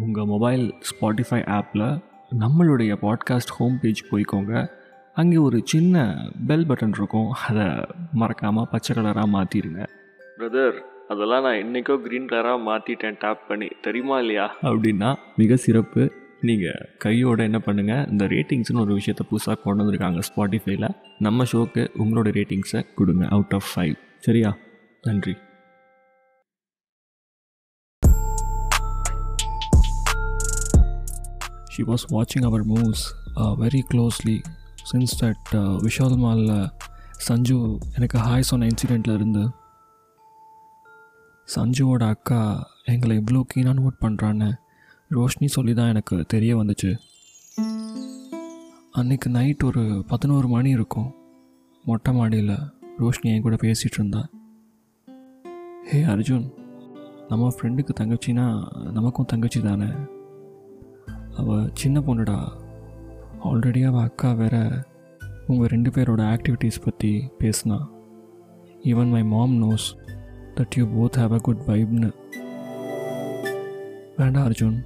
உங்கள் mobile Spotify ஆப்பில் நம்மளுடைய பாட்காஸ்ட் ஹோம் பேஜ் போய்க்கோங்க. அங்கே ஒரு சின்ன பெல் பட்டன் இருக்கும். அதை மறக்காமல் பச்சை கலராக மாற்றிடுங்க பிரதர் அதெல்லாம் நான் இன்றைக்கோ க்ரீன் கலராக மாற்றிட்டேன் டேப் பண்ணி. தெரியுமா இல்லையா? அப்படின்னா மிக சிறப்பு. நீங்கள் கையோட என்ன பண்ணுங்கள் இந்த ரேட்டிங்ஸ்னு ஒரு விஷயத்தை புதுசாக கொண்டு வந்திருக்காங்க ஸ்பாட்டிஃபைல நம்ம ஷோக்கு உங்களோட ரேட்டிங்ஸை கொடுங்க. அவுட் ஆஃப் ஃபைவ் சரியா? நன்றி. She was watching our moves uh, very closely since that uh, Vishal மாலில் சஞ்சு எனக்கு ஹாய் சொன்ன இன்சிடெண்ட்டில் இருந்து. சஞ்சுவோட அக்கா எங்களை இவ்வளோ கீனாக நோட் பண்ணுறான்னு ரோஷினி சொல்லி தான் எனக்கு தெரிய வந்துச்சு. அன்றைக்கு நைட் ஒரு பதினோரு மணி இருக்கும். மொட்டை மாடியில் ரோஷினி என் கூட பேசிகிட்டு இருந்தா. ஹே அர்ஜுன் நம்ம ஃப்ரெண்டுக்கு தங்கச்சின்னா நமக்கும் தங்கச்சி தானே? அவள் சின்ன பொண்ணுடா. ஆல்ரெடி அவள் அக்கா வேற உங்கள் ரெண்டு பேரோட ஆக்டிவிட்டீஸ் பற்றி பேசினா. Even my mom knows that you both have a good வைப்னு வேண்டாம் அர்ஜுன்.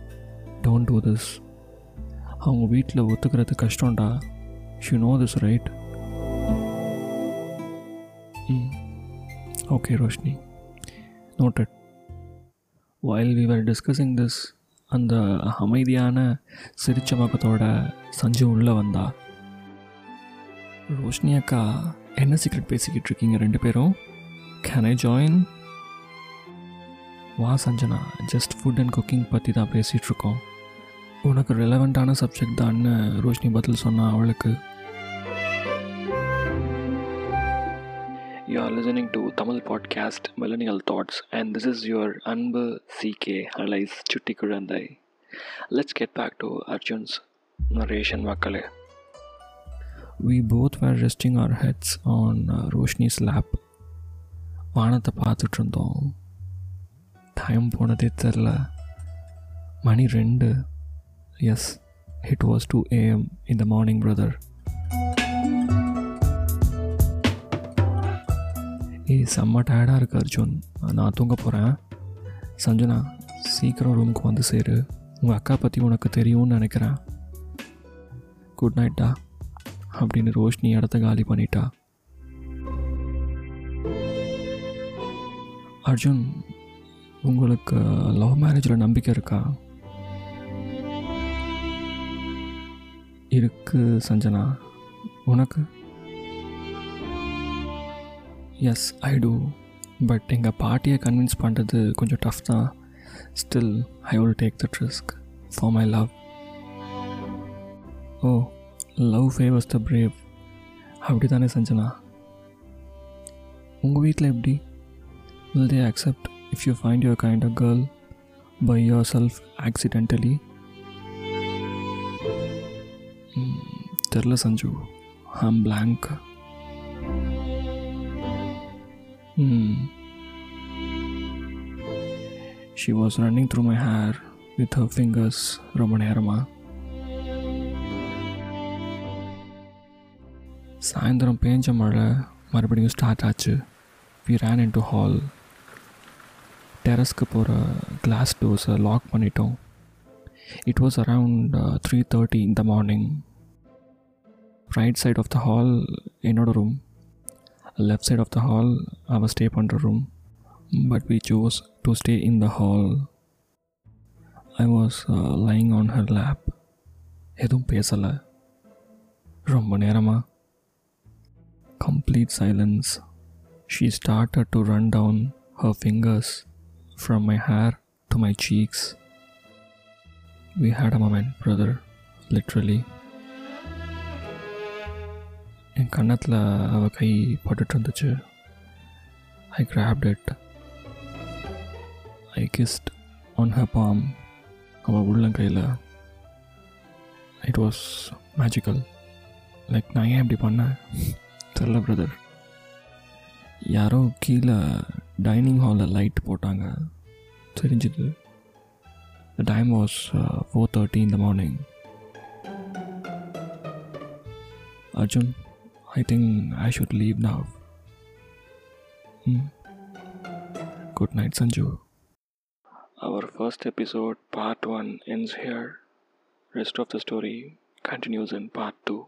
டோன்ட் டூ திஸ் அவங்க வீட்டில் ஒத்துக்கிறது கஷ்டம்டா. Shoe know this right hmm. Okay Roshini. Noted while we were discussing this அந்த அமைதியான சிரிச்ச முகத்தோட சஞ்சு உள்ளே வந்தா. ரோஷினி அக்கா என்ன சீக்ரெட் பேசிக்கிட்டு இருக்கீங்க ரெண்டு பேரும்? கேன் ஐ ஜாயின் வா Sanjana just food and cooking பற்றி தான் பேசிகிட்ருக்கோம் உனக்கு ரெலவெண்ட்டான சப்ஜெக்ட் தான்னு ரோஷினி பதில் சொன்னால் அவளுக்கு. You are listening to Tamil podcast Millennial Thoughts, and this is your Anbu CK alias Chutti Kurandai. Let's get back to Arjun's narration, Makale. We both were resting our heads on uh, Roshni's lap. வானத்தை பார்த்துட்டு இருந்தோம் time போனதே தெரில மணி ரெண்டு yes it was two AM in the morning brother ஏய் செம்ம டயர்டாக இருக்கு அர்ஜுன் நான் தூங்க போகிறேன் சஞ்சனா சீக்கிரம் ரூமுக்கு வந்து சேரு. உங்கள் அக்கா பற்றி உனக்கு தெரியும்னு நினைக்கிறேன். குட் நைட்டா அப்படின்னு ரோஷினி இடத்த காலி பண்ணிட்டா. அர்ஜுன் உங்களுக்கு லவ் மேரேஜில் நம்பிக்கை இருக்கா? இருக்கு சஞ்சனா. உனக்கு? எஸ் ஐ டூ பட் எங்கள் பாட்டியை கன்வின்ஸ் பண்ணுறது கொஞ்சம் டஃப் தான். Still I will take the risk for my love oh love favours the brave அப்படி தானே சஞ்சனா? உங்கள் வீட்டில் எப்படி? Will they accept if you find your kind of girl by yourself accidentally தெரில Sanju. I'm blank Hmm. She was running through my hair with her fingers ரொம்ப நேரமா சாயந்தரம் பேஞ்ச மழை மறுபடியும் ஸ்டார்ட் ஆச்சு. We ran in to hall டெரஸ்க்கு போகிற glass டோர்ஸை லாக் பண்ணிட்டோம். It was around three thirty in the morning right side of the hall என்னோட room left side of the hall our stay பண்ணுற room but we chose to stay in the hall I was uh, lying on her lap எதுவும் பேசலை ரொம்ப நேரமாக complete silence she started to run down her fingers from my hair to my cheeks we had a moment brother literally என் கன்னத்தில் அவள் கை பட்டுட்டு இருந்துச்சு. I grabbed it I kissed on her palm அவள் உள்ளங்கையில். இட் வாஸ் மேஜிக்கல் லைக் நான் ஏன் இப்படி பண்ணேன்? தெரில பிரதர் யாரோ கீழே டைனிங் ஹாலில் லைட் போட்டாங்க. தெரிஞ்சுது. The time was four thirty in the morning Arjun I think I should leave now. Hmm. Good night, Sanju. Our first episode, part 1, ends here. Rest of the story continues in part 2.